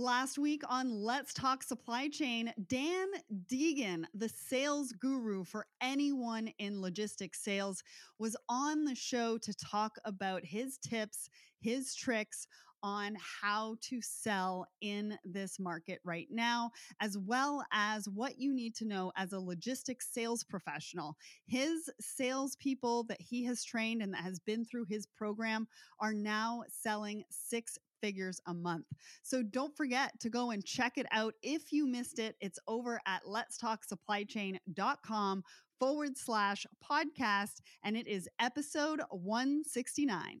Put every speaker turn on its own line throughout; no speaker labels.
Last week on Let's Talk Supply Chain, Dan Deegan, the sales guru for anyone in logistics sales, was on the show to talk about his tips, his tricks on how to sell in this market right now, as well as what you need to know as a logistics sales professional. His salespeople that he has trained and that has been through his program are now selling six figures a month. So don't forget to go and check it out. If you missed it, it's over at letstalksupplychain.com forward slash podcast, and it is episode 169.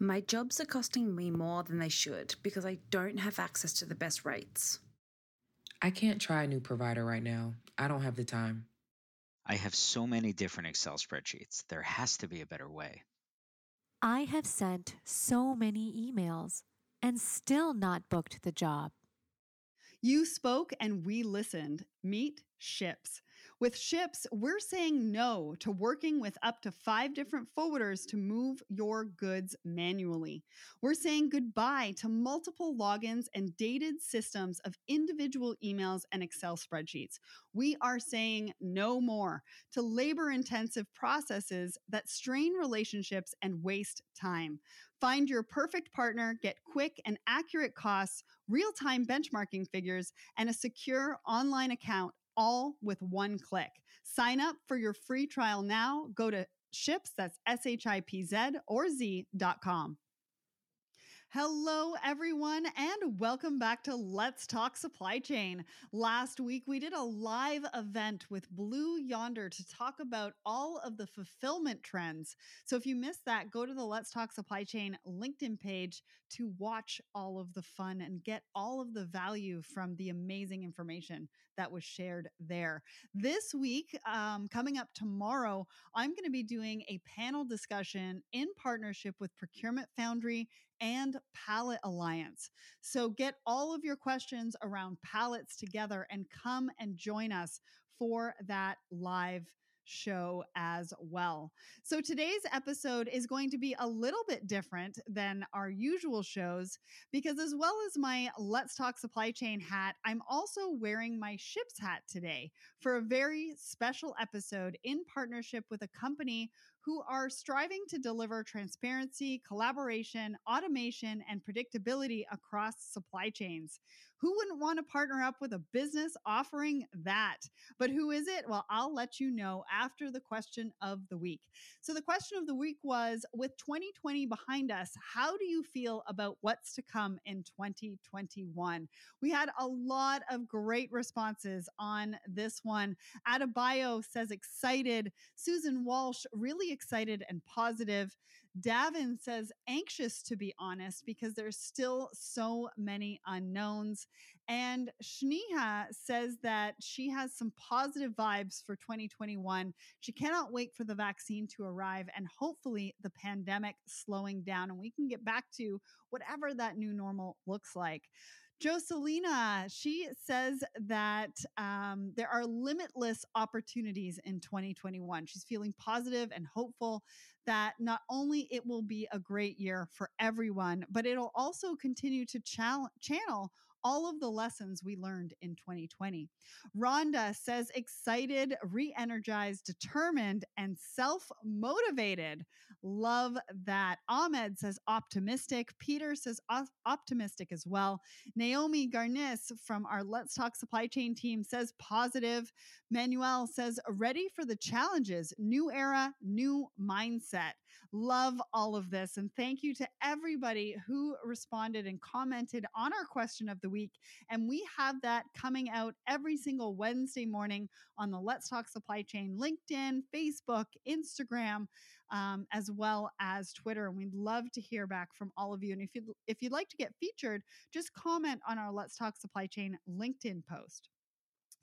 My jobs are costing me more than they should because I don't have access to the best rates.
I can't try a new provider right now. I don't have the time.
I have so many different Excel spreadsheets. There has to be a better way.
I have sent so many emails and still not booked the job.
You spoke and we listened. Meet Shipz. With Shipz, we're saying no to working with up to five different forwarders to move your goods manually. We're saying goodbye to multiple logins and dated systems of individual emails and Excel spreadsheets. We are saying no more to labor intensive processes that strain relationships and waste time. Find your perfect partner, get quick and accurate costs, real time benchmarking figures, and a secure online account all with one click. Sign up for your free trial now. Go to Shipz, that's S H I P Z or Z.com. Hello, everyone, and welcome back to Let's Talk Supply Chain. Last week, we did a live event with Blue Yonder to talk about all of the fulfillment trends. So, if you missed that, go to the Let's Talk Supply Chain LinkedIn page to watch all of the fun and get all of the value from the amazing information that was shared there. This week, um, coming up tomorrow, I'm going to be doing a panel discussion in partnership with Procurement Foundry and Pallet Alliance. So get all of your questions around pallets together and come and join us for that live show as well. So today's episode is going to be a little bit different than our usual shows because, as well as my Let's Talk Supply Chain hat, I'm also wearing my Shipz hat today for a very special episode in partnership with a company who are striving to deliver transparency, collaboration, automation, and predictability across supply chains. Who wouldn't want to partner up with a business offering that? But who is it? Well, I'll let you know after the question of the week. So, the question of the week was with 2020 behind us, how do you feel about what's to come in 2021? We had a lot of great responses on this one. Adebayo says excited. Susan Walsh really excited and positive. Davin says anxious to be honest because there's still so many unknowns. And Shneha says that she has some positive vibes for 2021. She cannot wait for the vaccine to arrive and hopefully the pandemic slowing down and we can get back to whatever that new normal looks like. Jocelina, she says that um, there are limitless opportunities in 2021. She's feeling positive and hopeful that not only it will be a great year for everyone, but it'll also continue to channel all of the lessons we learned in 2020. Rhonda says excited, re energized, determined, and self motivated. Love that. Ahmed says optimistic. Peter says op- optimistic as well. Naomi Garnis from our Let's Talk Supply Chain team says positive. Manuel says ready for the challenges, new era, new mindset. Love all of this. And thank you to everybody who responded and commented on our question of the week. And we have that coming out every single Wednesday morning on the Let's Talk Supply Chain LinkedIn, Facebook, Instagram, um, as well as Twitter. And we'd love to hear back from all of you. And if you'd, if you'd like to get featured, just comment on our Let's Talk Supply Chain LinkedIn post.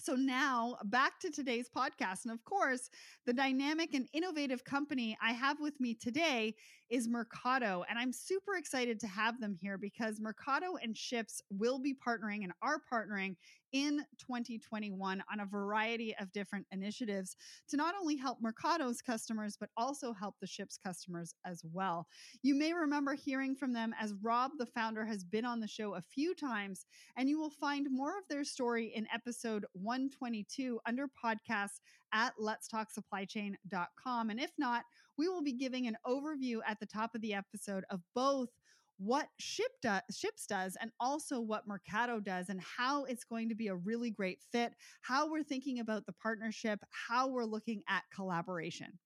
So now back to today's podcast. And of course, the dynamic and innovative company I have with me today is Mercado. And I'm super excited to have them here because Mercado and Shipz will be partnering and are partnering in 2021 on a variety of different initiatives to not only help Mercado's customers, but also help the Shipz customers as well. You may remember hearing from them as Rob, the founder, has been on the show a few times, and you will find more of their story in episode 122 under podcasts at letstalksupplychain.com. And if not, we will be giving an overview at the top of the episode of both what Ship do, Shipz does and also what Mercado does and how it's going to be a really great fit, how we're thinking about the partnership, how we're looking at collaboration.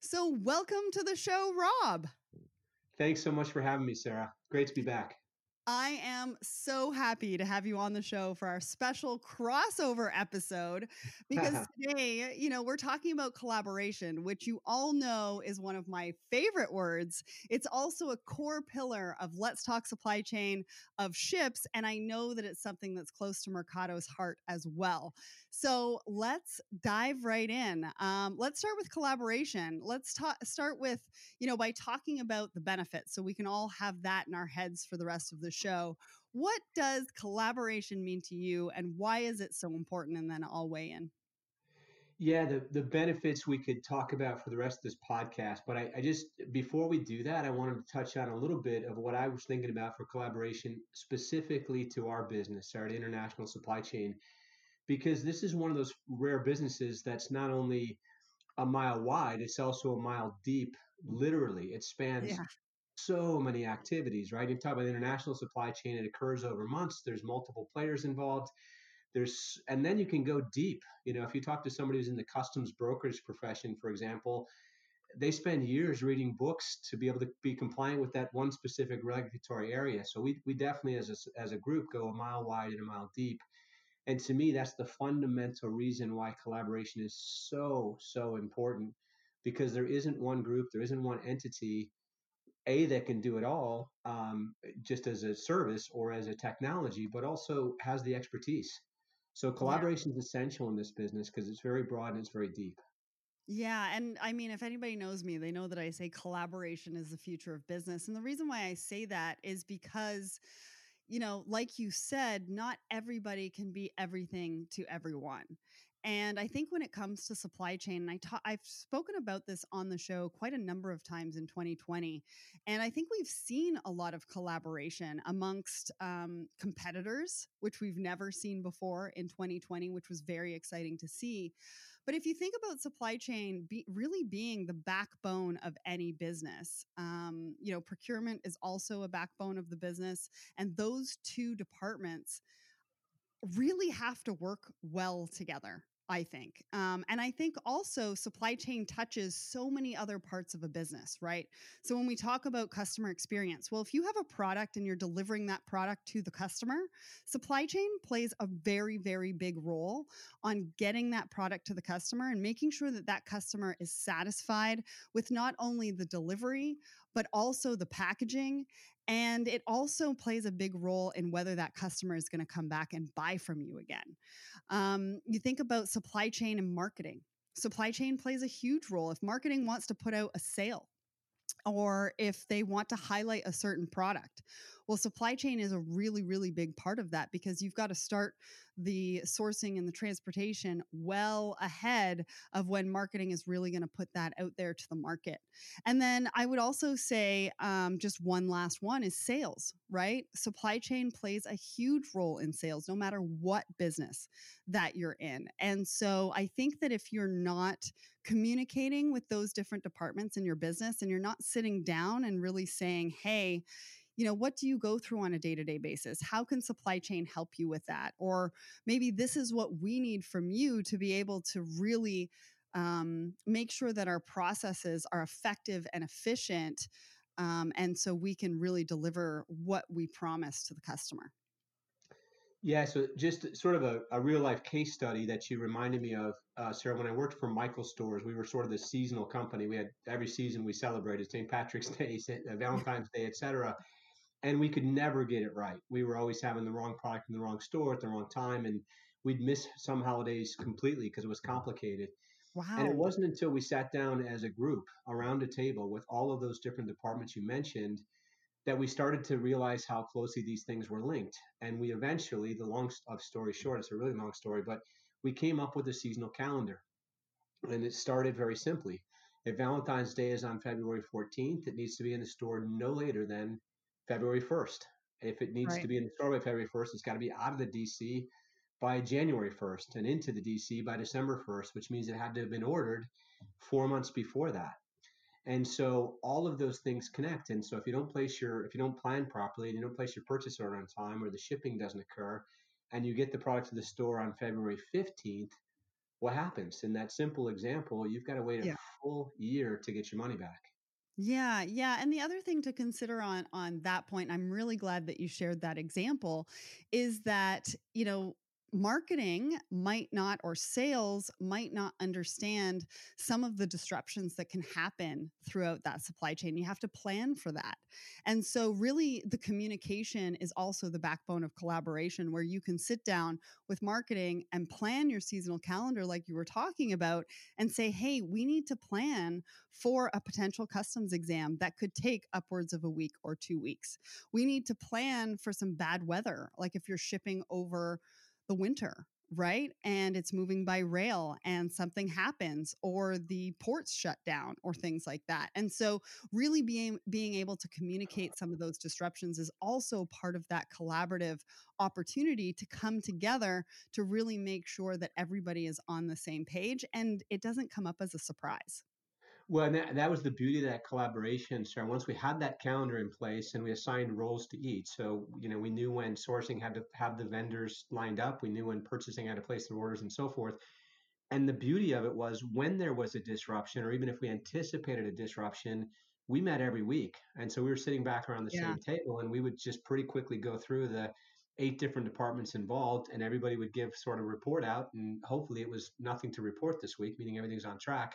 So, welcome to the show, Rob.
Thanks so much for having me, Sarah. Great to be back.
I am so happy to have you on the show for our special crossover episode because today, you know, we're talking about collaboration, which you all know is one of my favorite words. It's also a core pillar of Let's Talk Supply Chain of Shipz. And I know that it's something that's close to Mercado's heart as well. So let's dive right in. Um, let's start with collaboration. Let's ta- start with, you know, by talking about the benefits so we can all have that in our heads for the rest of the show. What does collaboration mean to you and why is it so important? And then I'll weigh in.
Yeah, the, the benefits we could talk about for the rest of this podcast. But I, I just, before we do that, I wanted to touch on a little bit of what I was thinking about for collaboration specifically to our business, our international supply chain, because this is one of those rare businesses that's not only a mile wide, it's also a mile deep, literally. It spans yeah so many activities, right? You talk about the international supply chain, it occurs over months. There's multiple players involved. There's and then you can go deep. You know, if you talk to somebody who's in the customs brokerage profession, for example, they spend years reading books to be able to be compliant with that one specific regulatory area. So we we definitely as a, as a group go a mile wide and a mile deep. And to me, that's the fundamental reason why collaboration is so so important because there isn't one group, there isn't one entity a that can do it all um, just as a service or as a technology but also has the expertise so collaboration yeah. is essential in this business because it's very broad and it's very deep
yeah. And I mean, if anybody knows me, they know that I say collaboration is the future of business. And the reason why I say that is because, you know, like you said, not everybody can be everything to everyone. And I think when it comes to supply chain, and I ta- I've spoken about this on the show quite a number of times in 2020, and I think we've seen a lot of collaboration amongst um, competitors, which we've never seen before in 2020, which was very exciting to see. But if you think about supply chain be, really being the backbone of any business, um, you know, procurement is also a backbone of the business, and those two departments really have to work well together I think. Um, and I think also supply chain touches so many other parts of a business, right? So when we talk about customer experience, well, if you have a product and you're delivering that product to the customer, supply chain plays a very, very big role on getting that product to the customer and making sure that that customer is satisfied with not only the delivery, but also the packaging and it also plays a big role in whether that customer is going to come back and buy from you again. Um, you think about supply chain and marketing. Supply chain plays a huge role. If marketing wants to put out a sale, or if they want to highlight a certain product. Well, supply chain is a really, really big part of that because you've got to start the sourcing and the transportation well ahead of when marketing is really going to put that out there to the market. And then I would also say, um, just one last one is sales, right? Supply chain plays a huge role in sales, no matter what business that you're in. And so I think that if you're not communicating with those different departments in your business and you're not sitting down and really saying, hey, you know what do you go through on a day-to-day basis how can supply chain help you with that or maybe this is what we need from you to be able to really um, make sure that our processes are effective and efficient um, and so we can really deliver what we promise to the customer
yeah, so just sort of a, a real life case study that you reminded me of, uh, Sarah. When I worked for Michael Stores, we were sort of the seasonal company. We had every season we celebrated St. Patrick's Day, uh, Valentine's Day, etc and we could never get it right. We were always having the wrong product in the wrong store at the wrong time, and we'd miss some holidays completely because it was complicated.
Wow.
And it wasn't until we sat down as a group around a table with all of those different departments you mentioned that we started to realize how closely these things were linked. And we eventually, the long of story short, it's a really long story, but we came up with a seasonal calendar. And it started very simply. If Valentine's Day is on February 14th, it needs to be in the store no later than February 1st. If it needs
Right.
to be in the store by February 1st, it's got to be out of the DC by January 1st and into the DC by December 1st, which means it had to have been ordered four months before that. And so all of those things connect. And so if you don't place your, if you don't plan properly and you don't place your purchase order on time or the shipping doesn't occur and you get the product to the store on February 15th, what happens? In that simple example, you've got to wait a
Yeah.
full year to get your money back.
Yeah, yeah. And the other thing to consider on on that point, I'm really glad that you shared that example, is that, you know, marketing might not or sales might not understand some of the disruptions that can happen throughout that supply chain. You have to plan for that. And so really the communication is also the backbone of collaboration where you can sit down with marketing and plan your seasonal calendar like you were talking about and say, "Hey, we need to plan for a potential customs exam that could take upwards of a week or two weeks. We need to plan for some bad weather, like if you're shipping over the winter, right? And it's moving by rail and something happens or the ports shut down or things like that. And so really being being able to communicate some of those disruptions is also part of that collaborative opportunity to come together to really make sure that everybody is on the same page and it doesn't come up as a surprise.
Well, and that, that was the beauty of that collaboration, Sarah. Once we had that calendar in place and we assigned roles to each, so you know we knew when sourcing had to have the vendors lined up, we knew when purchasing had to place their orders, and so forth. And the beauty of it was when there was a disruption, or even if we anticipated a disruption, we met every week, and so we were sitting back around the
Yeah.
same table, and we would just pretty quickly go through the eight different departments involved, and everybody would give sort of a report out, and hopefully it was nothing to report this week, meaning everything's on track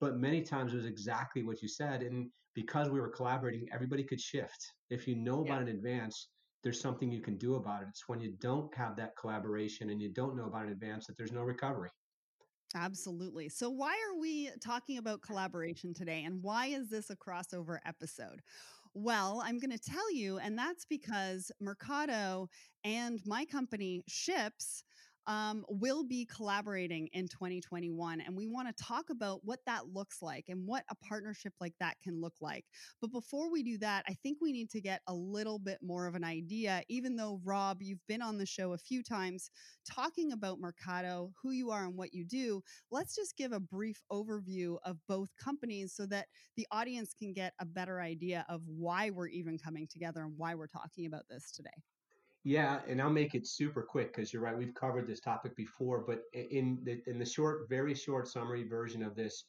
but many times it was exactly what you said and because we were collaborating everybody could shift if you know
Yeah.
about it in advance there's something you can do about it it's when you don't have that collaboration and you don't know about it in advance that there's no recovery
Absolutely. So, why are we talking about collaboration today? And why is this a crossover episode? Well, I'm going to tell you, and that's because Mercado and my company, Shipz, um, will be collaborating in 2021. And we want to talk about what that looks like and what a partnership like that can look like. But before we do that, I think we need to get a little bit more of an idea, even though, Rob, you've been on the show a few times talking about Mercado, who you are and what you do. Let's just give a brief overview of both companies so that the audience can get a better idea of why we're even coming together and why we're talking about this today.
Yeah and i'll make it super quick because you're right we've covered this topic before but in the in the short very short summary version of this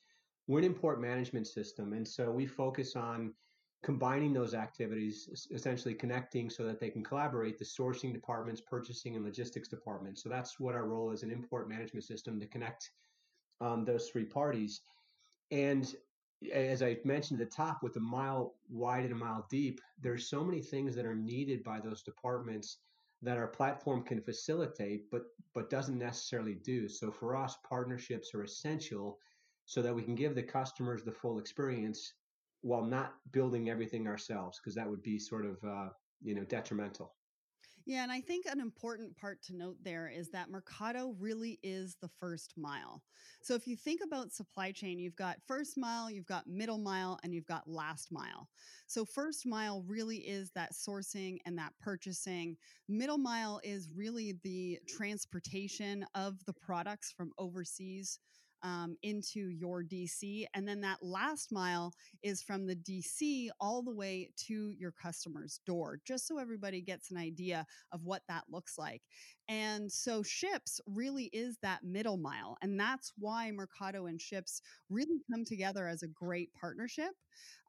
we're an import management system and so we focus on combining those activities essentially connecting so that they can collaborate the sourcing departments purchasing and logistics departments. So that's what our role is an import management system to connect um, those three parties. And as I mentioned at the top, with a mile wide and a mile deep, there's so many things that are needed by those departments that our platform can facilitate, but but doesn't necessarily do. So for us, partnerships are essential so that we can give the customers the full experience while not building everything ourselves, because that would be sort of uh, you know detrimental.
Yeah, and I think an important part to note there is that Mercado really is the first mile. So if you think about supply chain, you've got first mile, you've got middle mile, and you've got last mile. So first mile really is that sourcing and that purchasing. Middle mile is really the transportation of the products from overseas. Um, into your DC. And then that last mile is from the DC all the way to your customer's door, just so everybody gets an idea of what that looks like. And so Shipz really is that middle mile. And that's why Mercado and Shipz really come together as a great partnership.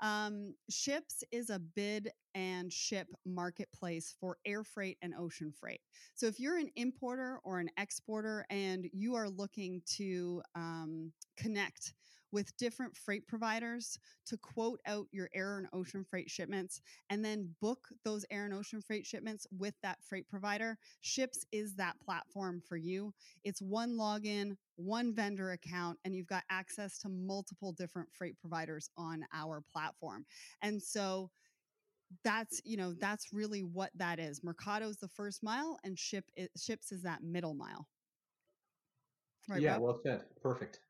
Um, Shipz is a bid and ship marketplace for air freight and ocean freight. So if you're an importer or an exporter and you are looking to um, connect with different freight providers to quote out your air and mm. ocean freight shipments and then book those air and ocean freight shipments with that freight provider, Shipz is that platform for you. It's one login, one vendor account, and you've got access to multiple different freight providers on our platform. And so, that's you know that's really what that is mercado's the first mile and ship is, Shipz is that middle mile
right yeah Rob? well said perfect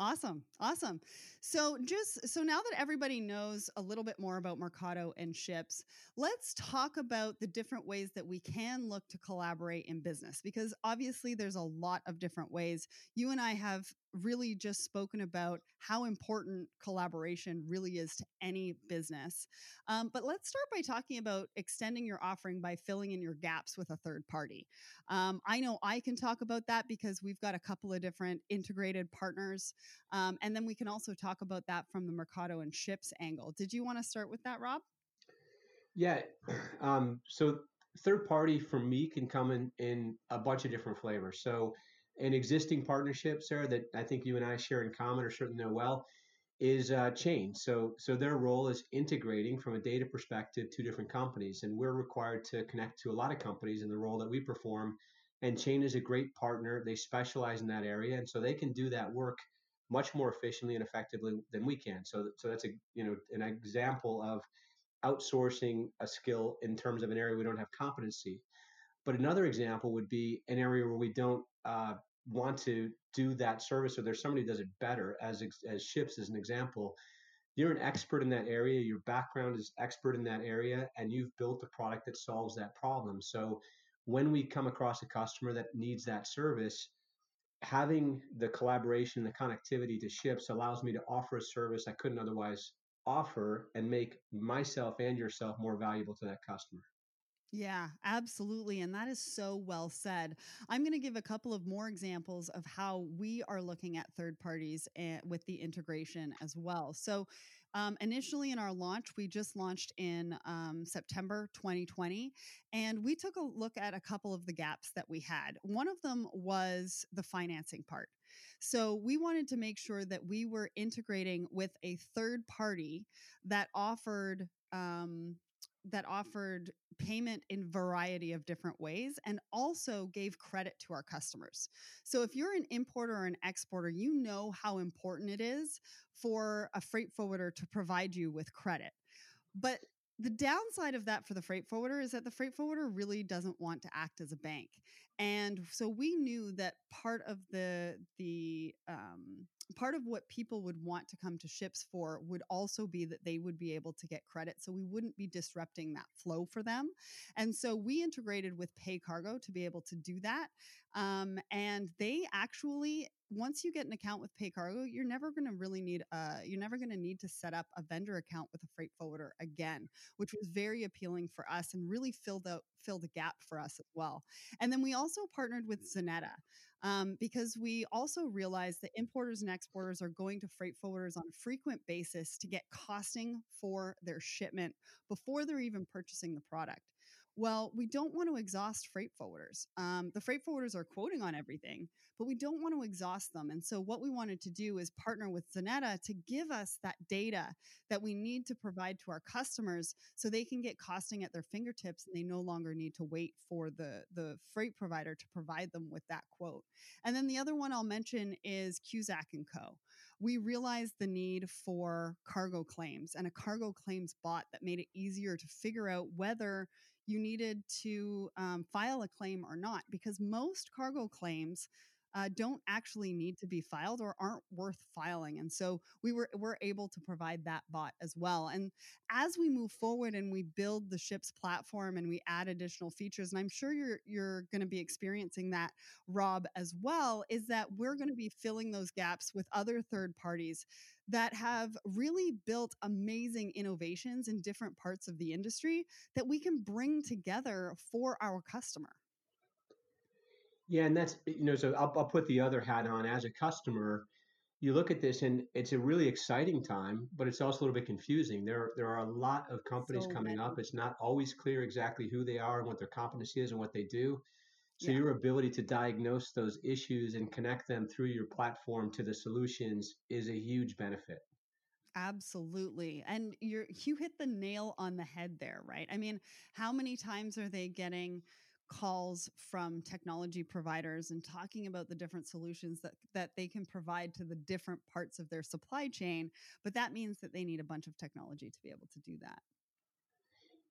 Awesome. Awesome. So just so now that everybody knows a little bit more about Mercado and Shipz, let's talk about the different ways that we can look to collaborate in business because obviously there's a lot of different ways. You and I have really just spoken about how important collaboration really is to any business. Um, but let's start by talking about extending your offering by filling in your gaps with a third party. Um, I know I can talk about that because we've got a couple of different integrated partners. Um, and then we can also talk about that from the Mercado and Shipz angle. Did you want to start with that, Rob?
Yeah. Um, so third party for me can come in in a bunch of different flavors. So an existing partnership, Sarah, that I think you and I share in common or certainly know well, is uh, Chain. So, so their role is integrating from a data perspective two different companies, and we're required to connect to a lot of companies in the role that we perform. And Chain is a great partner; they specialize in that area, and so they can do that work much more efficiently and effectively than we can. So, so that's a you know an example of outsourcing a skill in terms of an area we don't have competency. But another example would be an area where we don't uh, want to do that service or there's somebody who does it better as as Shipz as an example you're an expert in that area your background is expert in that area and you've built a product that solves that problem. So when we come across a customer that needs that service having the collaboration the connectivity to Shipz allows me to offer a service i couldn't otherwise offer and make myself and yourself more valuable to that customer
yeah, absolutely. And that is so well said. I'm going to give a couple of more examples of how we are looking at third parties and, with the integration as well. So, um, initially in our launch, we just launched in um, September 2020, and we took a look at a couple of the gaps that we had. One of them was the financing part. So, we wanted to make sure that we were integrating with a third party that offered um, that offered payment in variety of different ways and also gave credit to our customers. So if you're an importer or an exporter, you know how important it is for a freight forwarder to provide you with credit. But the downside of that for the freight forwarder is that the freight forwarder really doesn't want to act as a bank and so we knew that part of the the um, part of what people would want to come to Shipz for would also be that they would be able to get credit so we wouldn't be disrupting that flow for them. And so we integrated with PayCargo to be able to do that um, and they actually once you get an account with PayCargo, you're never going to really need uh you're never going to need to set up a vendor account with a freight forwarder again, which was very appealing for us and really filled out filled a gap for us as well. And then we also partnered with Xeneta um, because we also realized that importers and exporters are going to freight forwarders on a frequent basis to get costing for their shipment before they're even purchasing the product. Well, we don't want to exhaust freight forwarders. Um, the freight forwarders are quoting on everything, but we don't want to exhaust them. And so, what we wanted to do is partner with Xeneta to give us that data that we need to provide to our customers so they can get costing at their fingertips and they no longer need to wait for the, the freight provider to provide them with that quote. And then the other one I'll mention is Cusack and Co we realized the need for cargo claims and a cargo claims bot that made it easier to figure out whether you needed to um, file a claim or not, because most cargo claims uh, don't actually need to be filed or aren't worth filing. And so we were we're able to provide that bot as well. And as we move forward and we build the ship's platform and we add additional features, and I'm sure you're you're going to be experiencing that, Rob, as well, is that we're going to be filling those gaps with other third parties that have really built amazing innovations in different parts of the industry that we can bring together for our customer.
Yeah, and that's you know, so I'll, I'll put the other hat on as a customer. You look at this, and it's a really exciting time, but it's also a little bit confusing. There, there are a lot of companies so coming many. up. It's not always clear exactly who they are and what their competency is and what they do. So
Yeah.
your ability to diagnose those issues and connect them through your platform to the solutions is a huge benefit.
Absolutely. And you're you hit the nail on the head there, right? I mean, how many times are they getting calls from technology providers and talking about the different solutions that that they can provide to the different parts of their supply chain, but that means that they need a bunch of technology to be able to do that.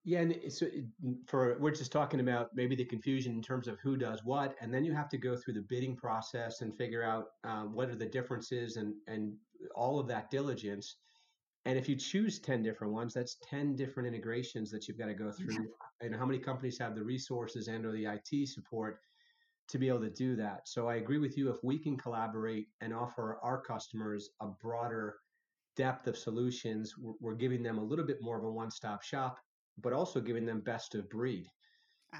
Yeah, and it's it, for we're just talking about maybe the confusion in terms of who does what, and then you have to go through the bidding process and figure out uh, what are the differences and and all of that diligence. And if you choose ten different ones, that's ten different integrations that you've got to go through. And how many companies have the resources and or the IT support to be able to do that? So I agree with you. If we can collaborate and offer our customers a broader depth of solutions, we're, we're giving them a little bit more of a one-stop shop but also giving them best of breed.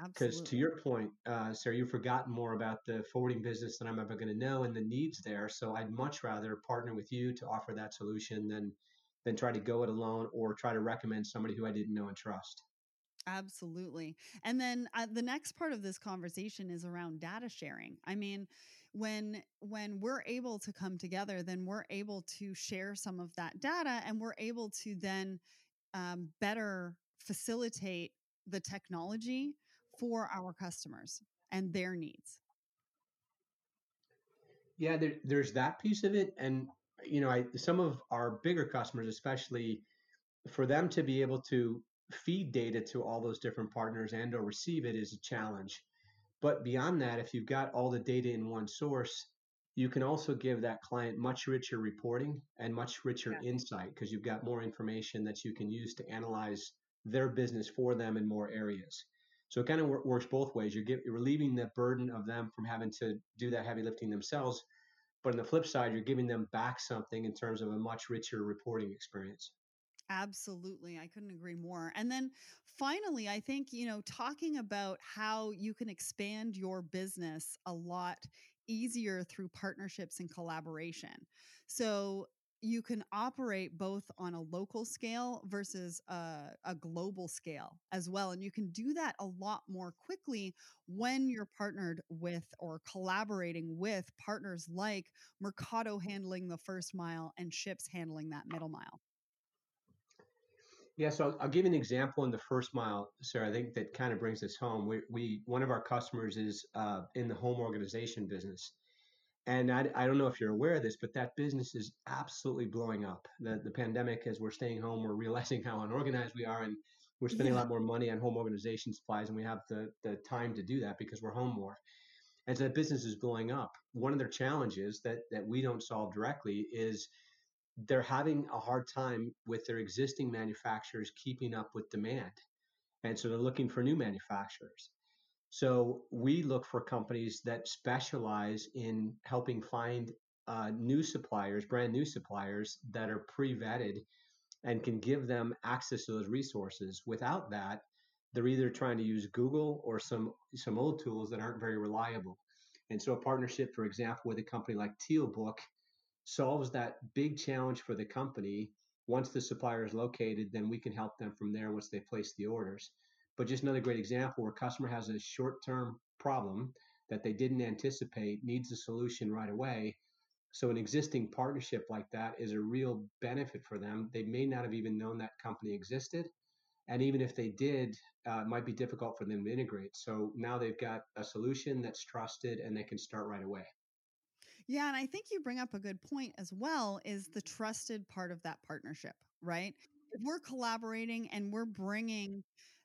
Because to your point, uh, Sarah, you've forgotten more about the forwarding business than I'm ever going to know and the needs there. So I'd much rather partner with you to offer that solution than than try to go it alone or try to recommend somebody who I didn't know and trust.
Absolutely. And then uh, the next part of this conversation is around data sharing. I mean, when when we're able to come together, then we're able to share some of that data and we're able to then um, better facilitate the technology for our customers and their needs.
Yeah, there, there's that piece of it, and you know, I some of our bigger customers, especially for them to be able to feed data to all those different partners and or receive it is a challenge. But beyond that, if you've got all the data in one source, you can also give that client much richer reporting and much richer
Yeah.
insight because you've got more information that you can use to analyze their business for them in more areas. So it kind of works both ways. You're, give, you're relieving the burden of them from having to do that heavy lifting themselves. But on the flip side, you're giving them back something in terms of a much richer reporting experience.
Absolutely. I couldn't agree more. And then finally, I think, you know, talking about how you can expand your business a lot easier through partnerships and collaboration. So you can operate both on a local scale versus a, a global scale as well. And you can do that a lot more quickly when you're partnered with or collaborating with partners like Mercado handling the first mile and Shipz handling that middle mile.
Yeah, so I'll, I'll give you an example in the first mile, Sarah. I think that kind of brings this home. We, we one of our customers is uh, in the home organization business, and I, I don't know if you're aware of this, but that business is absolutely blowing up. The the pandemic, as we're staying home, we're realizing how unorganized we are, and we're spending a lot more money on home organization supplies, and we have the the time to do that because we're home more. And so that business is blowing up. One of their challenges that that we don't solve directly is they're having a hard time with their existing manufacturers keeping up with demand. And so they're looking for new manufacturers. So we look for companies that specialize in helping find uh, new suppliers, brand new suppliers that are pre vetted and can give them access to those resources. Without that, they're either trying to use Google or some some old tools that aren't very reliable. And so a partnership, for example, with a company like Tealbook solves that big challenge for the company. Once the supplier is located, then we can help them from there once they place the orders. But just another great example where a customer has a short-term problem that they didn't anticipate, needs a solution right away. So an existing partnership like that is a real benefit for them. They may not have even known that company existed. And even if they did, uh, it might be difficult for them to integrate. So now they've got a solution that's trusted and they can start right away.
Yeah, and I think you bring up a good point as well is the trusted part of that partnership, right? If we're collaborating and we're bringing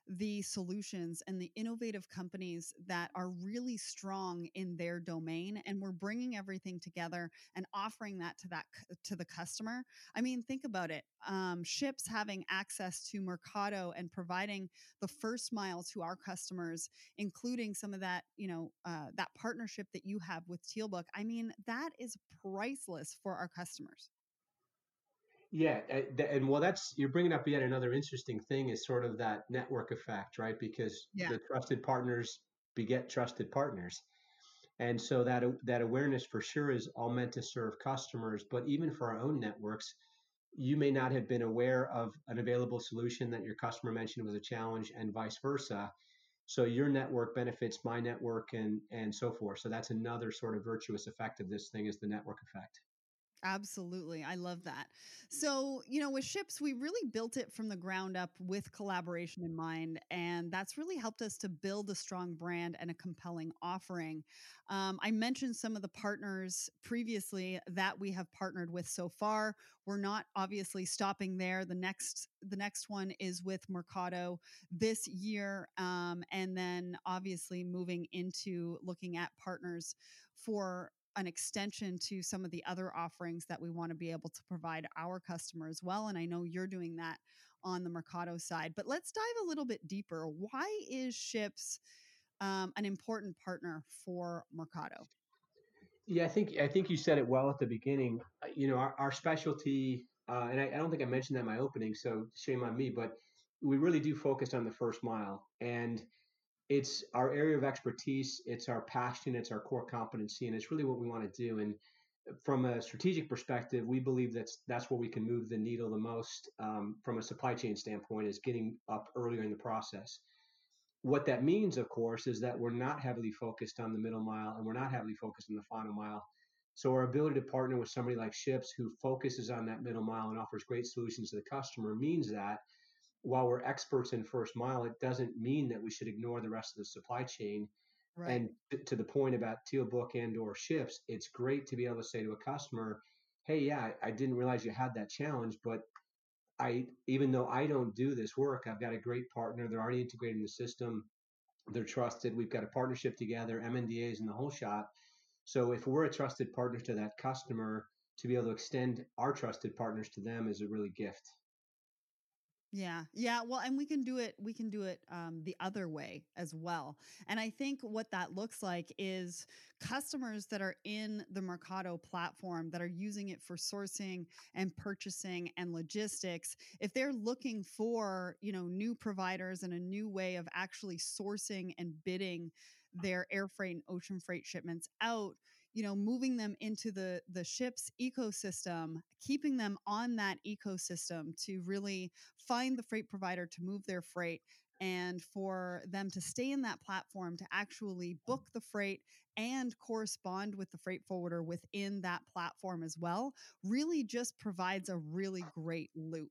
the solutions and the innovative companies that are really strong in their domain and we're bringing everything together and offering that to that to the customer. I mean think about it um, Shipz having access to mercado and providing the first mile to our customers including some of that you know uh, that partnership that you have with tealbook i mean that is priceless for our customers
Yeah, and well, that's you're bringing up yet another interesting thing is sort of that network effect, right? Because
yeah
the trusted partners beget trusted partners, and so that that awareness for sure is all meant to serve customers. But even for our own networks, you may not have been aware of an available solution that your customer mentioned was a challenge, and vice versa. So your network benefits my network and and so forth. So that's another sort of virtuous effect of this thing is the network effect.
Absolutely. I love that. So, you know, with Shipz, we really built it from the ground up with collaboration in mind. And that's really helped us to build a strong brand and a compelling offering. Um, I mentioned some of the partners previously that we have partnered with so far. We're not obviously stopping there. The next the next one is with Mercado this year. Um, and then obviously moving into looking at partners for an extension to some of the other offerings that we want to be able to provide our customers well. And I know you're doing that on the Mercado side. But let's dive a little bit deeper. Why is Shipz um, an important partner for Mercado?
Yeah, I think I think you said it well at the beginning. Uh, you know, our, our specialty, uh, and I, I don't think I mentioned that in my opening, so shame on me. But we really do focus on the first mile, and it's our area of expertise, it's our passion, it's our core competency, and it's really what we want to do. And from a strategic perspective, we believe that's that's where we can move the needle the most um, from a supply chain standpoint is getting up earlier in the process. What that means, of course, is that we're not heavily focused on the middle mile and we're not heavily focused on the final mile. So our ability to partner with somebody like Shipz who focuses on that middle mile and offers great solutions to the customer means that while we're experts in first mile, it doesn't mean that we should ignore the rest of the supply chain. Right. And to the point about Tealbook and or Shipz, it's great to be able to say to a customer, "Hey, yeah, I didn't realize you had that challenge, but I even though I don't do this work, I've got a great partner. They're already integrated in the system. They're trusted. We've got a partnership together, MNDAs and the whole shot. So if we're a trusted partner to that customer, to be able to extend our trusted partners to them is a really gift.
Yeah. Yeah. Well, and we can do it, we can do it um, the other way as well. And I think what that looks like is customers that are in the Mercado platform that are using it for sourcing and purchasing and logistics, if they're looking for, you know, new providers and a new way of actually sourcing and bidding their air freight and ocean freight shipments out, you know moving them into the the Shipz ecosystem keeping them on that ecosystem to really find the freight provider to move their freight and for them to stay in that platform to actually book the freight and correspond with the freight forwarder within that platform as well really just provides a really great loop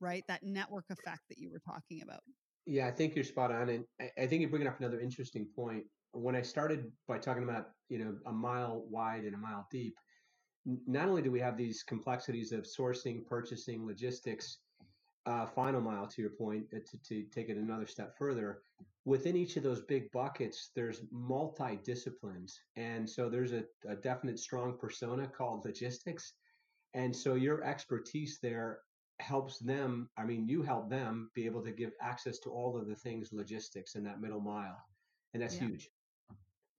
right? That network effect that you were talking about.
Yeah i think you're spot on and i think you're bringing up another interesting point when I started by talking about you know a mile wide and a mile deep, not only do we have these complexities of sourcing, purchasing, logistics, uh, final mile to your point, uh, to, to take it another step further, within each of those big buckets, there's multi disciplines, and so there's a, a definite strong persona called logistics, and so your expertise there helps them. I mean, you help them be able to give access to all of the things logistics in that middle mile, and that's yeah. huge.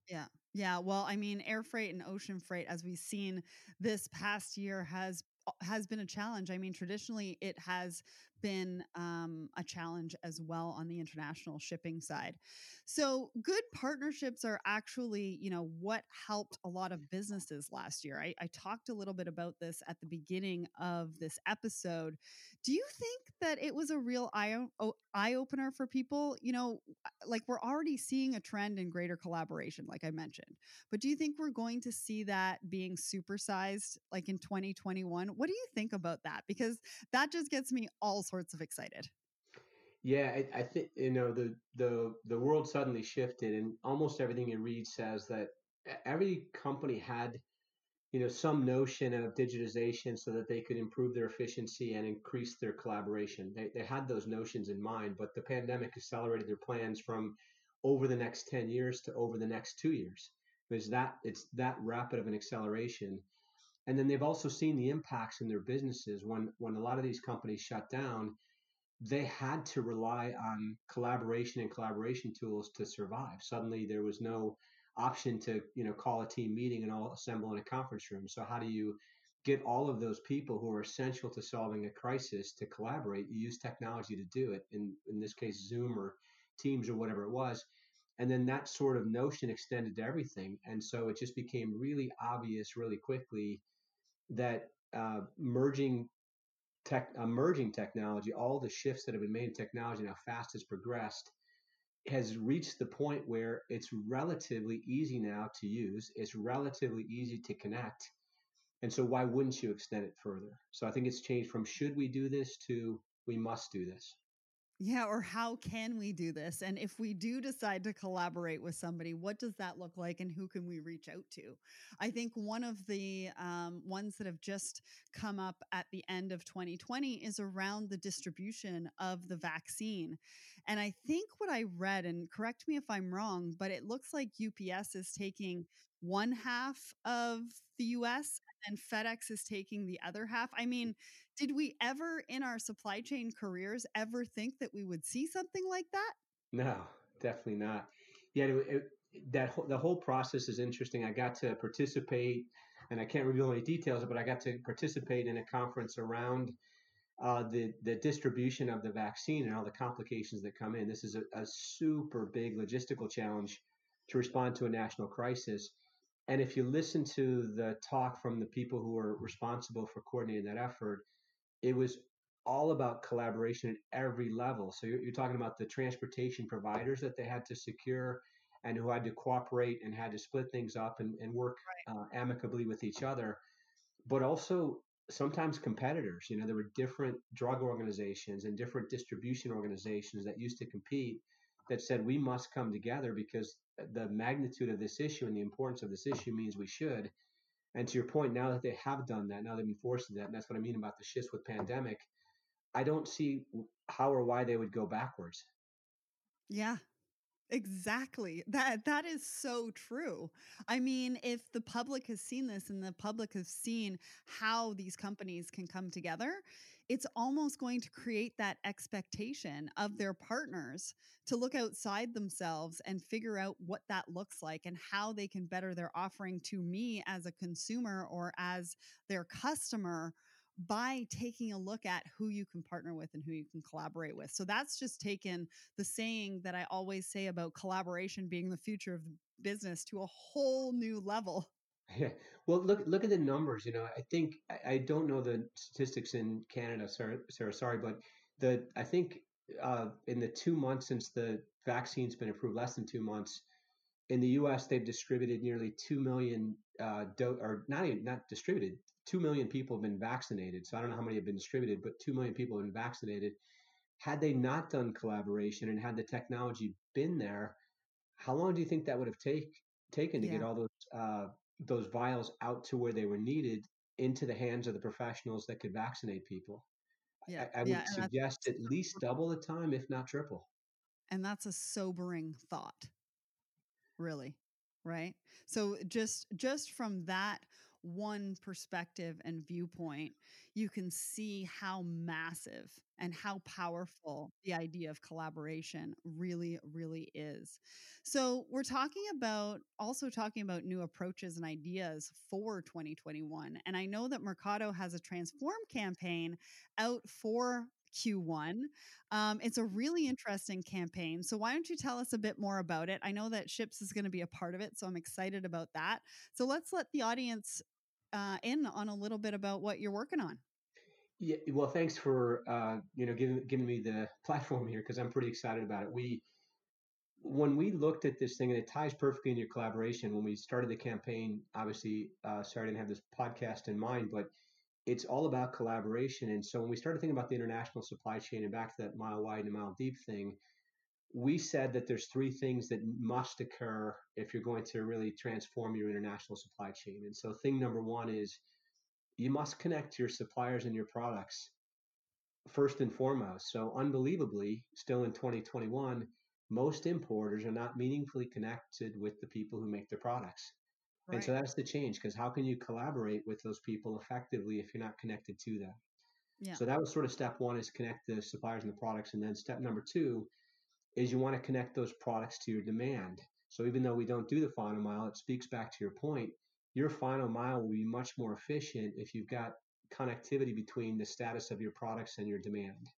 Yeah. Yeah. Well, I mean, air freight and ocean freight, as we've seen this past year, has uh, has been a challenge. I mean, traditionally it has been um, a challenge as well on the international shipping side. So, good partnerships are actually, you know, what helped a lot of businesses last year. I, I talked a little bit about this at the beginning of this episode. Do you think that it was a real eye, eye opener for people? You know, like we're already seeing a trend in greater collaboration, like I mentioned, but do you think we're going to see that being supersized like in 2021? What do you think about that? Because that just gets me all sorts of excited.
Yeah, I, I think you know the the the world suddenly shifted, and almost everything you read says that every company had you know some notion of digitization so that they could improve their efficiency and increase their collaboration. They they had those notions in mind, but the pandemic accelerated their plans from over the next 10 years to over the next 2 years. Because that it's that rapid of an acceleration and then they've also seen the impacts in their businesses when when a lot of these companies shut down they had to rely on collaboration and collaboration tools to survive. Suddenly there was no option to you know call a team meeting and all assemble in a conference room. So how do you get all of those people who are essential to solving a crisis to collaborate? You use technology to do it in in this case zoom or teams or whatever it was. And then that sort of notion extended to everything. And so it just became really obvious really quickly that uh, merging tech, emerging technology, all the shifts that have been made in technology and how fast it's progressed, has reached the point where it's relatively easy now to use. It's relatively easy to connect. And so why wouldn't you extend it further? So I think it's changed from should we do this to we must do this.
Yeah, or how can we do this? And if we do decide to collaborate with somebody, what does that look like and who can we reach out to? I think one of the um, ones that have just come up at the end of 2020 is around the distribution of the vaccine. And I think what I read, and correct me if I'm wrong, but it looks like UPS is taking one half of the US and FedEx is taking the other half. I mean, did we ever in our supply chain careers ever think that we would see something like that?
No, definitely not. Yeah, it, it, that the whole process is interesting. I got to participate, and I can't reveal any details, but I got to participate in a conference around uh, the the distribution of the vaccine and all the complications that come in. This is a, a super big logistical challenge to respond to a national crisis. And if you listen to the talk from the people who are responsible for coordinating that effort, it was all about collaboration at every level. So you're, you're, talking about the transportation providers that they had to secure and who had to cooperate and had to split things up and, and work right. uh, amicably with each other, but also sometimes competitors. You know, there were different drug organizations and different distribution organizations that used to compete that said we must come together because the magnitude of this issue and the importance of this issue means we should. And to your point, now that they have done that, now they've been forced that, and that's what I mean about the shifts with pandemic. I don't see how or why they would go backwards.
Yeah, Exactly. That that is so true. I mean, if the public has seen this and the public has seen how these companies can come together, it's almost going to create that expectation of their partners to look outside themselves and figure out what that looks like and how they can better their offering to me as a consumer or as their customer by taking a look at who you can partner with and who you can collaborate with. So that's just taken the saying that I always say about collaboration being the future of business to a whole new level.
Yeah. Well, look look at the numbers. You know, I think I, I don't know the statistics in Canada, Sarah, Sarah sorry, but the I think uh, in the two months since the vaccine's been approved, less than two months, in the U.S. they've distributed nearly two million uh, do- or not even not distributed. Two million people have been vaccinated. So I don't know how many have been distributed, but two million people have been vaccinated. Had they not done collaboration and had the technology been there, how long do you think that would have take taken to yeah. get all those uh, those vials out to where they were needed into the hands of the professionals that could vaccinate people? Yeah, I, I would yeah, suggest at least double the time, if not triple.
And that's a sobering thought really right so just just from that one perspective and viewpoint you can see how massive and how powerful the idea of collaboration really really is. So we're talking about also talking about new approaches and ideas for 2021 and i know that mercado has a transform campaign out for Q1. Um, it's a really interesting campaign. So, why don't you tell us a bit more about it? I know that Shipz is going to be a part of it, so I'm excited about that. So, let's let the audience uh, in on a little bit about what you're working on.
Yeah, well, thanks for uh, you know giving giving me the platform here because I'm pretty excited about it. We when we looked at this thing, and it ties perfectly in your collaboration. When we started the campaign, obviously, uh, sorry I didn't have this podcast in mind, but it's all about collaboration. And so when we started thinking about the international supply chain and back to that mile wide and mile deep thing, we said that there's three things that must occur if you're going to really transform your international supply chain. And so thing number one is you must connect your suppliers and your products first and foremost. So unbelievably, still in 2021, most importers are not meaningfully connected with the people who make their products. Right. And so that's the change because how can you collaborate with those people effectively if you're not connected to them? Yeah. So that was sort of step one is connect the suppliers and the products. And then step number two is you want to connect those products to your demand. So even though we don't do the final mile, it speaks back to your point. Your final mile will be much more efficient if you've got connectivity between the status of your products and your demand.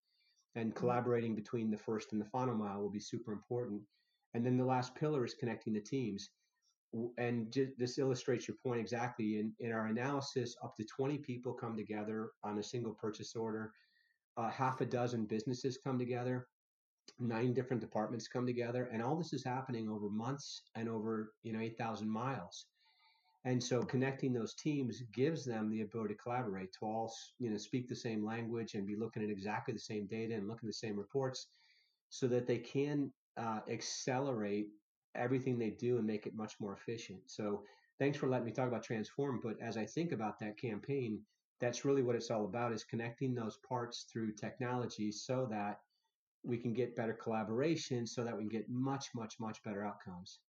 And mm-hmm. collaborating between the first and the final mile will be super important. And then the last pillar is connecting the teams and this illustrates your point exactly. In, in our analysis, up to 20 people come together on a single purchase order. Uh, half a dozen businesses come together. nine different departments come together, and all this is happening over months and over you know eight thousand miles. And so connecting those teams gives them the ability to collaborate, to all you know speak the same language and be looking at exactly the same data and looking at the same reports, so that they can uh, accelerate everything they do and make it much more efficient. So thanks for letting me talk about transform. But as I think about that campaign, that's really what it's all about: is connecting those parts through technology so that we can get better collaboration, so that we can get much, much, much better outcomes.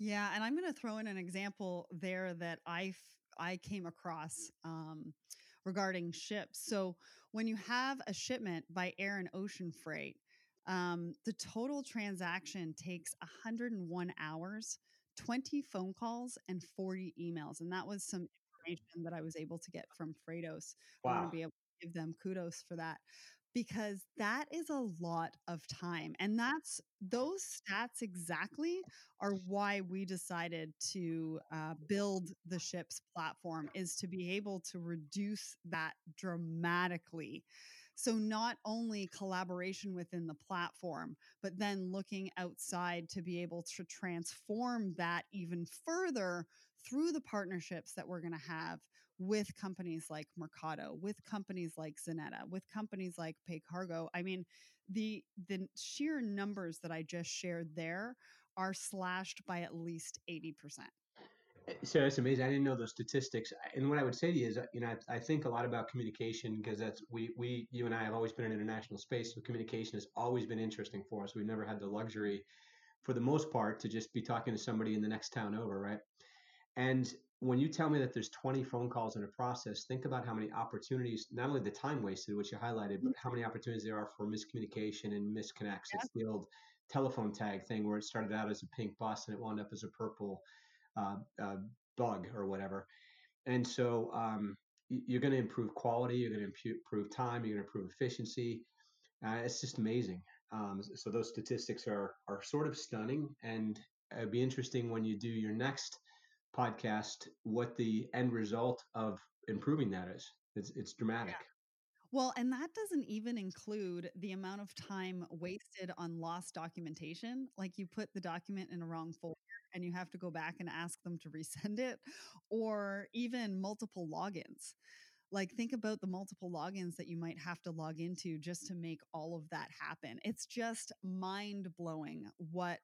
Yeah, and I'm going to throw in an example there that I I came across um, regarding Shipz. So when you have a shipment by air and ocean freight, um, the total transaction takes 101 hours, 20 phone calls, and 40 emails, and that was some information that I was able to get from Freightos. Wow. I want to be able to give them kudos for that because that is a lot of time. And that's those stats exactly are why we decided to uh, build the Shipz platform is to be able to reduce that dramatically. So, not only collaboration within the platform, but then looking outside to be able to transform that even further through the partnerships that we're going to have with companies like Mercado, with companies like Xeneta, with companies like PayCargo. I mean, the the sheer numbers that I just shared there are slashed by at least 80%.
Eh, so that's amazing. I didn't know those statistics. And what I would say to you is, you know, I, I think a lot about communication because that's we we you and I have always been in international space, so communication has always been interesting for us. We've never had the luxury, for the most part, to just be talking to somebody in the next town over, right? And when you tell me that there's 20 phone calls in a process, think about how many opportunities, not only the time wasted, which you highlighted, but how many opportunities there are for miscommunication and misconnects. Yeah. It's the old telephone tag thing where it started out as a pink bus and it wound up as a purple uh, uh, bug or whatever. And so um, you're going to improve quality, you're going to improve time, you're going to improve efficiency. Uh, it's just amazing. Um, so those statistics are are sort of stunning, and it'd be interesting when you do your next podcast what the end result of improving that is. It's, it's dramatic. Yeah.
Well, and that doesn't even include the amount of time wasted on lost documentation. Like you put the document in a wrong folder and you have to go back and ask them to resend it, or even multiple logins. Like, think about the multiple logins that you might have to log into just to make all of that happen. It's just mind blowing what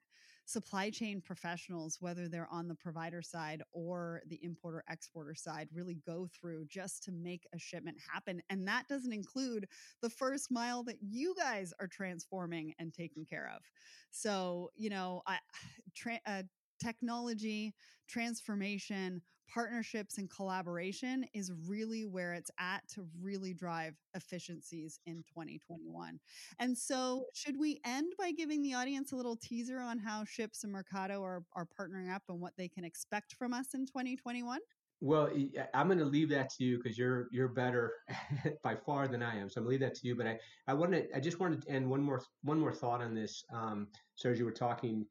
supply chain professionals, whether they're on the provider side or the importer exporter side, really go through just to make a shipment happen. And that doesn't include the first mile that you guys are transforming and taking care of. So, you know, I, tra- uh, technology, transformation, partnerships, and collaboration is really where it's at to really drive efficiencies in 2021. And so, should we end by giving the audience a little teaser on how Shipz and Mercado are, are partnering up and what they can expect from us in 2021?
Well, I'm going to leave that to you because you're you're better by far than I am. So I'm going to leave that to you. But I I wanted I just wanted to end one more one more thought on this. Um, so as you were talking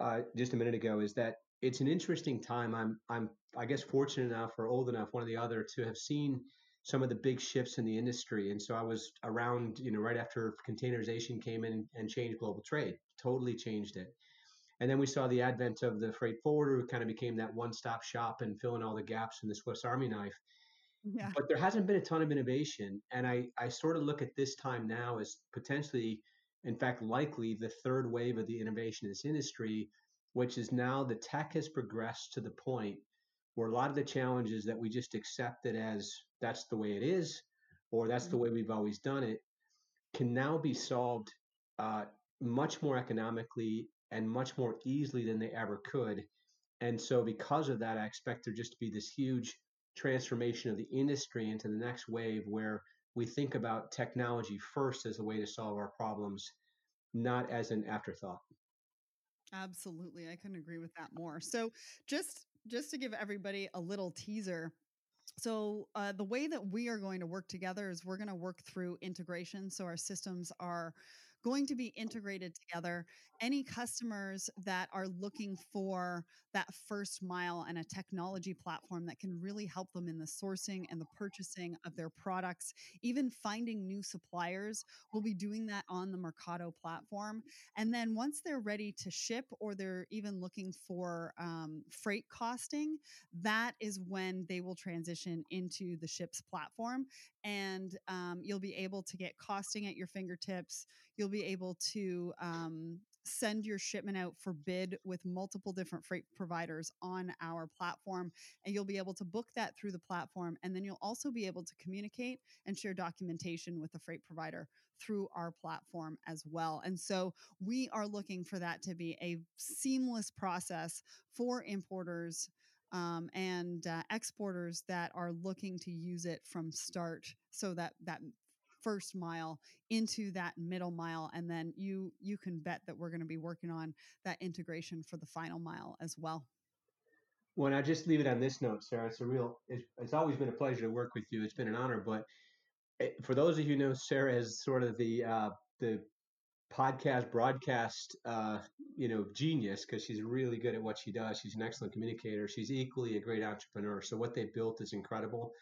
uh, just a minute ago, is that it's an interesting time. I'm I'm I guess fortunate enough or old enough, one or the other, to have seen some of the big shifts in the industry. And so I was around, you know, right after containerization came in and changed global trade, totally changed it. And then we saw the advent of the freight forwarder, who kind of became that one-stop shop and filling all the gaps in the Swiss Army knife. Yeah. But there hasn't been a ton of innovation, and I I sort of look at this time now as potentially, in fact, likely the third wave of the innovation in this industry, which is now the tech has progressed to the point where a lot of the challenges that we just accepted as that's the way it is, or that's the mm-hmm. way we've always done it, can now be solved uh, much more economically and much more easily than they ever could. And so, because of that, I expect there just to be this huge transformation of the industry into the next wave where we think about technology first as a way to solve our problems, not as an afterthought.
Absolutely. I couldn't agree with that more. So, just just to give everybody a little teaser, so uh, the way that we are going to work together is we're going to work through integration so our systems are going to be integrated together. Any customers that are looking for that first mile and a technology platform that can really help them in the sourcing and the purchasing of their products, even finding new suppliers, will be doing that on the Mercado platform. And then once they're ready to ship or they're even looking for um, freight costing, that is when they will transition into the Shipz platform. And um, you'll be able to get costing at your fingertips. You'll be able to um, send your shipment out for bid with multiple different freight providers on our platform. And you'll be able to book that through the platform. And then you'll also be able to communicate and share documentation with the freight provider through our platform as well. And so we are looking for that to be a seamless process for importers um, and uh, exporters that are looking to use it from start so that that first mile into that middle mile and then you you can bet that we're going to be working on that integration for the final mile as well.
Well i just leave it on this note sarah it's a real it's, it's always been a pleasure to work with you it's been an honor but eh, for those of you who know sarah is sort of the uh, the podcast broadcast uh, you know genius because she's really good at what she does she's an excellent communicator she's equally a great entrepreneur so what they built is incredible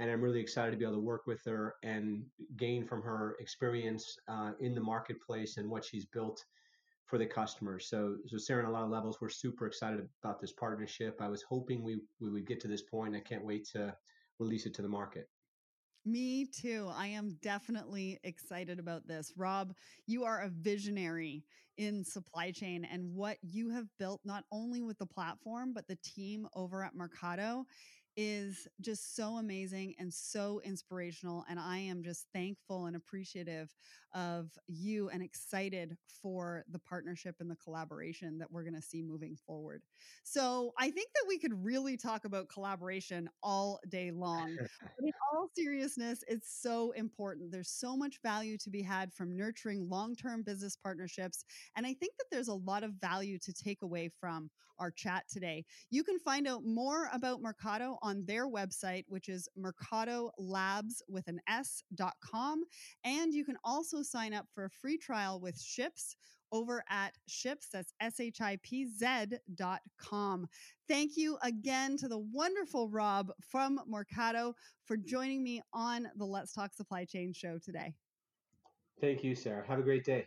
and i'm really excited to be able to work with her and gain from her experience uh, in the marketplace and what she's built for the customers so so sarah on a lot of levels we're super excited about this partnership i was hoping we we would get to this point i can't wait to release it to the market
me too. I am definitely excited about this. Rob, you are a visionary in supply chain and what you have built, not only with the platform, but the team over at Mercado is just so amazing and so inspirational. And I am just thankful and appreciative of you and excited for the partnership and the collaboration that we're going to see moving forward. So I think that we could really talk about collaboration all day long. but in all seriousness, it's so important. There's so much value to be had from nurturing long term business partnerships. And I think that there's a lot of value to take away from our chat today. You can find out more about Mercado on their website, which is Mercado Labs with an S.com. And you can also sign up for a free trial with Shipz over at Shipz that's s-h-i-p-z dot com. Thank you again to the wonderful rob from mercado for joining me on the let's talk supply chain show today.
Thank you sarah. Have a great day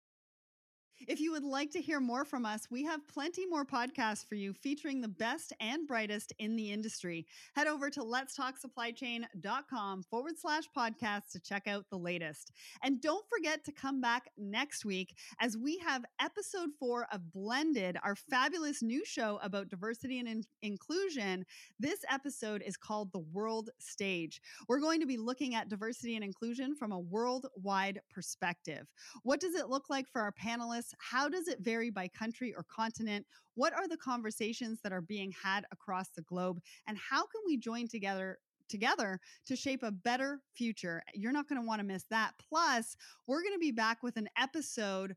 If you would like to hear more from us, we have plenty more podcasts for you featuring the best and brightest in the industry. Head over to letstalksupplychain.com forward slash podcast to check out the latest. And don't forget to come back next week as we have episode four of Blended, our fabulous new show about diversity and in- inclusion. This episode is called The World Stage. We're going to be looking at diversity and inclusion from a worldwide perspective. What does it look like for our panelists? How does it vary by country or continent? What are the conversations that are being had across the globe? And how can we join together together to shape a better future. You're not going to want to miss that. Plus, we're going to be back with an episode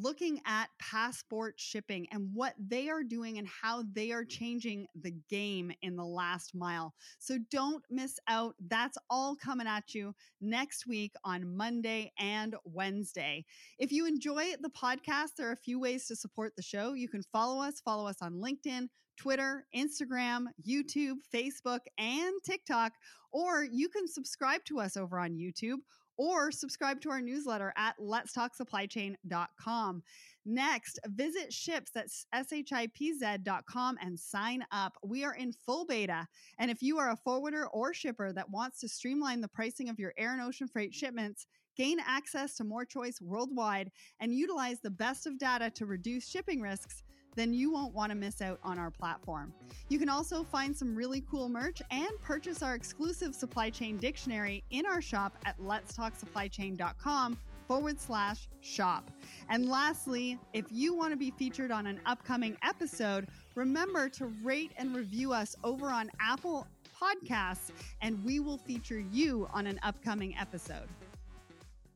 looking at passport shipping and what they are doing and how they are mm. changing the game in the last mile. So don't miss out. That's all coming at you next week on Monday and Wednesday. If you enjoy the podcast, there are a few ways to support the show. You can follow us, follow us on LinkedIn. Twitter, Instagram, YouTube, Facebook, and TikTok, or you can subscribe to us over on YouTube or subscribe to our newsletter at letstalksupplychain.com. Next, visit Shipz that's shipz.com and sign up. We are in full beta. And if you are a forwarder or shipper that wants to streamline the pricing of your air and ocean freight shipments, gain access to more choice worldwide, and utilize the best of data to reduce shipping risks, then you won't want to miss out on our platform. You can also find some really cool merch and purchase our exclusive supply chain dictionary in our shop at letstalksupplychain.com forward slash shop. And lastly, if you want to be featured on an upcoming episode, remember to rate and review us over on Apple Podcasts, and we will feature you on an upcoming episode.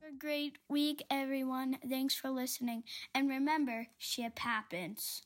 a great week, everyone. Thanks for listening. And remember, ship happens.